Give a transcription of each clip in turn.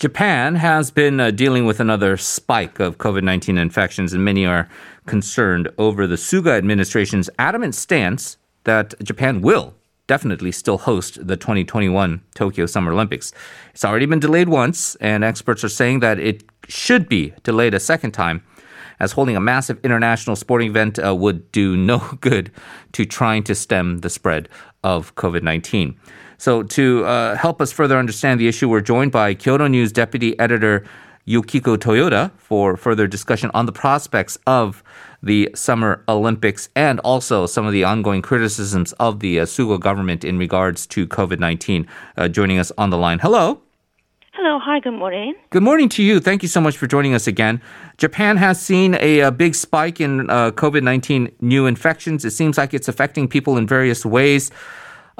Japan has been uh, dealing with another spike of COVID 19 infections, and many are concerned over the Suga administration's adamant stance that Japan will definitely still host the 2021 Tokyo Summer Olympics. It's already been delayed once, and experts are saying that it should be delayed a second time, as holding a massive international sporting event uh, would do no good to trying to stem the spread of COVID 19. So, to uh, help us further understand the issue, we're joined by Kyodo News Deputy Editor Yukiko Toyoda for further discussion on the prospects of the Summer Olympics and also some of the ongoing criticisms of the uh, Suga government in regards to COVID 19. Uh, joining us on the line. Hello. Hello, hi, good morning. Good morning to you. Thank you so much for joining us again. Japan has seen a, a big spike in uh, COVID 19 new infections. It seems like it's affecting people in various ways.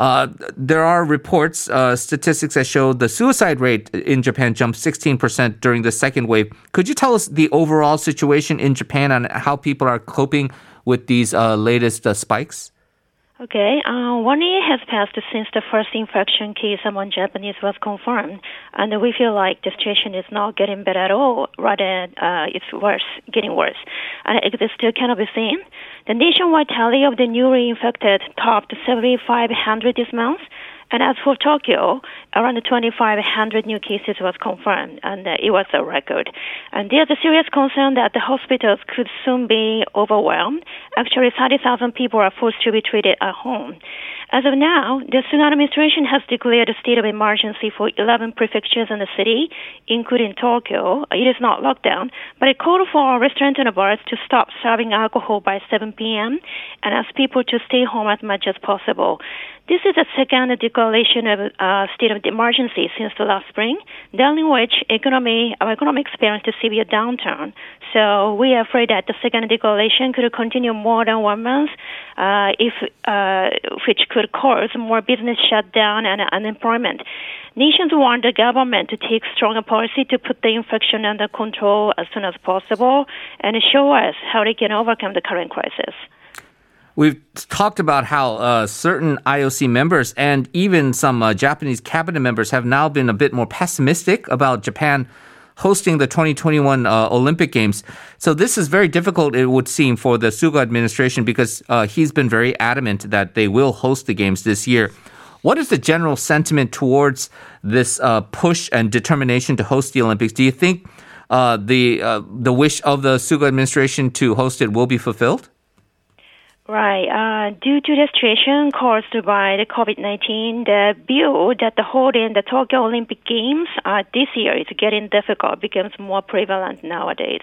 Uh, there are reports, uh, statistics that show the suicide rate in Japan jumped 16% during the second wave. Could you tell us the overall situation in Japan and how people are coping with these uh, latest uh, spikes? Okay, uh, one year has passed since the first infection case among Japanese was confirmed, and we feel like the situation is not getting better at all. Rather, uh, it's worse, getting worse, and it still cannot be seen. The nationwide tally of the newly infected topped 7,500 this month, and as for Tokyo, around 2,500 new cases was confirmed, and uh, it was a record. And there's a serious concern that the hospitals could soon be overwhelmed. Actually, 30,000 people are forced to be treated at home. As of now, the Suga administration has declared a state of emergency for 11 prefectures in the city, including Tokyo. It is not lockdown, but it called for restaurants and bars to stop serving alcohol by 7 p.m. and ask people to stay home as much as possible. This is the second declaration of uh, state of emergency since the last spring, during which economy, our economy experienced a severe downturn. So we are afraid that the second declaration could continue more than one month, uh, if uh, which could cause more business shutdown and unemployment. Nations want the government to take stronger policy to put the infection under control as soon as possible and show us how they can overcome the current crisis. We've talked about how uh, certain IOC members and even some uh, Japanese cabinet members have now been a bit more pessimistic about Japan hosting the 2021 uh, Olympic Games. So this is very difficult, it would seem, for the Suga administration because uh, he's been very adamant that they will host the games this year. What is the general sentiment towards this uh, push and determination to host the Olympics? Do you think uh, the the wish of the Suga administration to host it will be fulfilled? Right. Uh, due to the situation caused by the COVID-19, the view that the holding the Tokyo Olympic Games uh, this year is getting difficult becomes more prevalent nowadays.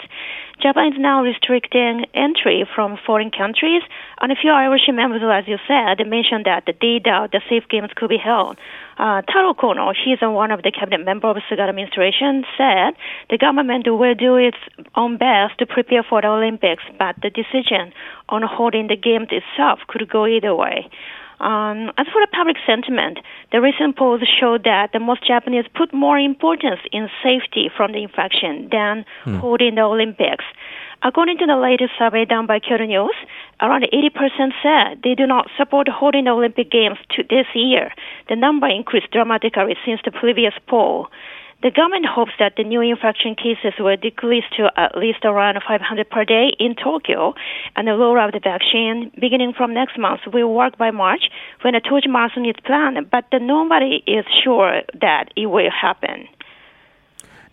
Japan is now restricting entry from foreign countries, and a few Irish members, as you said, mentioned that they doubt the safe games could be held. Uh, Taro Kono, he's one of the cabinet members of the Suga administration, said the government will do its own best to prepare for the Olympics, but the decision on holding the games itself could go either way. Um, as for the public sentiment, the recent polls show that the most Japanese put more importance in safety from the infection than hmm. holding the Olympics. According to the latest survey done by Kyodo News, around 80% said they do not support holding the Olympic Games to this year. The number increased dramatically since the previous poll. The government hopes that the new infection cases will decrease to at least around 500 per day in Tokyo, and the rollout of the vaccine beginning from next month will work by March when the Tokyo Marathon is planned, but nobody is sure that it will happen.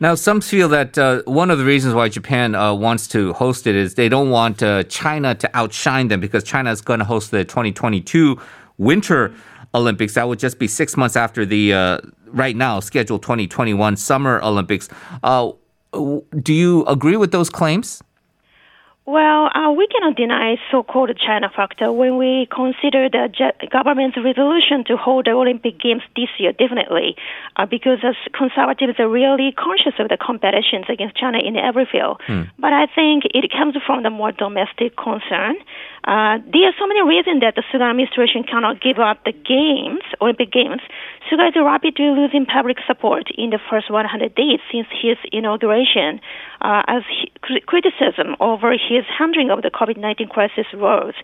Now, some feel that uh, one of the reasons why Japan uh, wants to host it is they don't want uh, China to outshine them because China is going to host the 2022 Winter Olympics. That would just be six months after the uh, right now scheduled 2021 Summer Olympics. Uh, do you agree with those claims? Well, uh, we cannot deny so-called China factor when we consider the government's resolution to hold the Olympic Games this year, definitely, uh, because as conservatives are really conscious of the competitions against China in every field. Hmm. But I think it comes from the more domestic concern. Uh, there are so many reasons that the Suga administration cannot give up the games, Olympic Games. Suga is rapidly losing public support in the first 100 days since his inauguration, uh, as he, criticism over his handling of the COVID-19 crisis rose.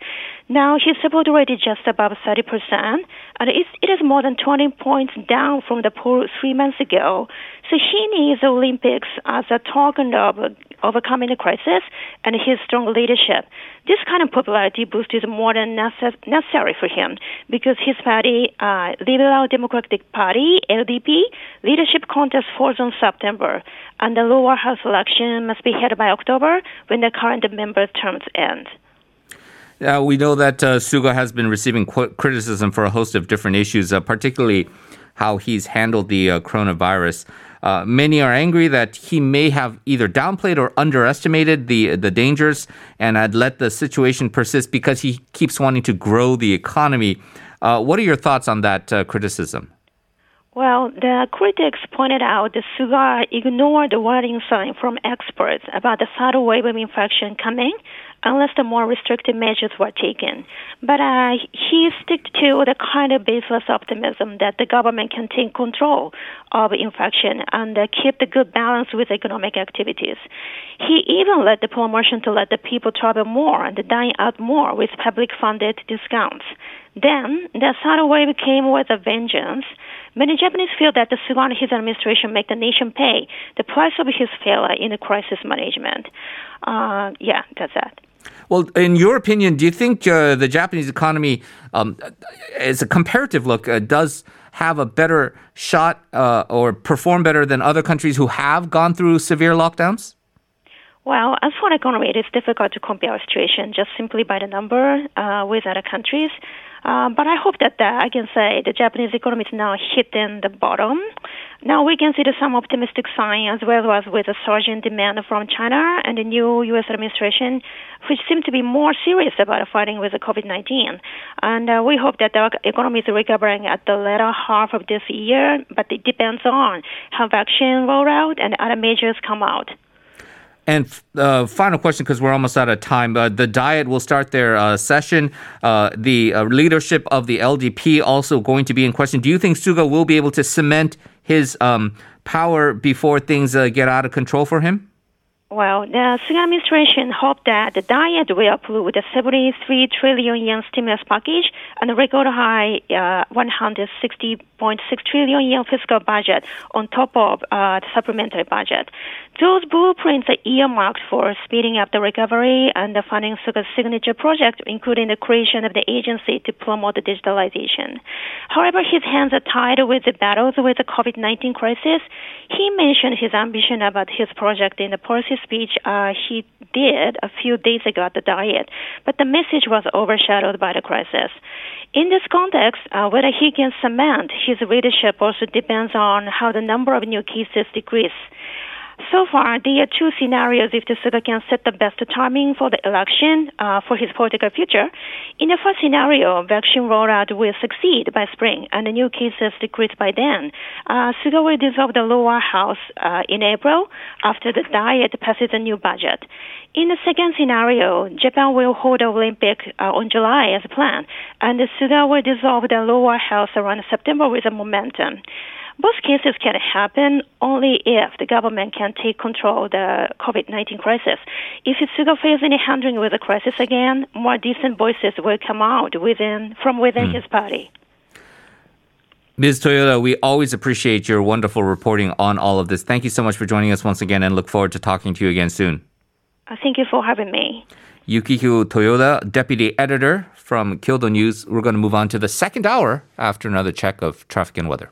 Now his support rate is just above 30 percent, and it is more than 20 points down from the poll three months ago. So he needs the Olympics as a token of overcoming the crisis and his strong leadership. This kind of popularity boost is more than necessary for him because his party, uh, Liberal Democratic Party, LDP, leadership contest falls on September, and the lower house election must be held by October when the current member terms end. Uh, we know that uh, Suga has been receiving qu- criticism for a host of different issues, uh, particularly how he's handled the uh, coronavirus. Uh, many are angry that he may have either downplayed or underestimated the the dangers and had let the situation persist because he keeps wanting to grow the economy. Uh, what are your thoughts on that uh, criticism? Well, the critics pointed out that Suga ignored the warning sign from experts about the third wave of infection coming unless the more restrictive measures were taken. But uh, he stuck to the kind of baseless optimism that the government can take control of infection and uh, keep the good balance with economic activities. He even led the promotion to let the people travel more and dine out more with public funded discounts. Then the third wave came with a vengeance. Many Japanese feel that the Suga his administration make the nation pay the price of his failure in the crisis management. Uh, yeah, that's that. Well, in your opinion, do you think uh, the Japanese economy, um, as a comparative look, uh, does have a better shot uh, or perform better than other countries who have gone through severe lockdowns? Well, as for economy, it is difficult to compare our situation just simply by the number uh, with other countries. Uh, but I hope that uh, I can say the Japanese economy is now hitting the bottom. Now we can see some optimistic sign as well as with a surging demand from China and the new U.S. administration, which seem to be more serious about fighting with the COVID-19. And uh, we hope that the economy is recovering at the latter half of this year, but it depends on how vaccine roll out and other measures come out. And uh, final question, because we're almost out of time. Uh, the Diet will start their uh, session. Uh, the uh, leadership of the LDP also going to be in question. Do you think Suga will be able to cement his um, power before things uh, get out of control for him? Well, the Suga administration hoped that the Diet will approve the 73 trillion yen stimulus package and a record high uh, 160.6 trillion yen fiscal budget on top of uh, the supplementary budget. Those blueprints are earmarked for speeding up the recovery and the funding Suga's signature project, including the creation of the agency to promote the digitalization. However, his hands are tied with the battles with the COVID-19 crisis. He mentioned his ambition about his project in the policy speech uh, he did a few days ago at the Diet, but the message was overshadowed by the crisis. In this context, uh, whether he can cement his leadership also depends on how the number of new cases decrease. So far, there are two scenarios if the Suga can set the best timing for the election uh, for his political future. In the first scenario, vaccine rollout will succeed by spring and the new cases decrease by then. Uh, Suga will dissolve the lower house uh, in April after the diet passes a new budget. In the second scenario, Japan will hold the Olympic uh, on July as planned, and Suga will dissolve the lower house around September with a momentum. Both cases can happen only if the government can take control of the COVID-19 crisis. If Suga fails any handling with the crisis again, more decent voices will come out within from within mm. his party. Ms. Toyoda, we always appreciate your wonderful reporting on all of this. Thank you so much for joining us once again and look forward to talking to you again soon. Uh, thank you for having me. Yukihiro Toyoda, deputy editor from Kyodo News. We're going to move on to the second hour after another check of traffic and weather.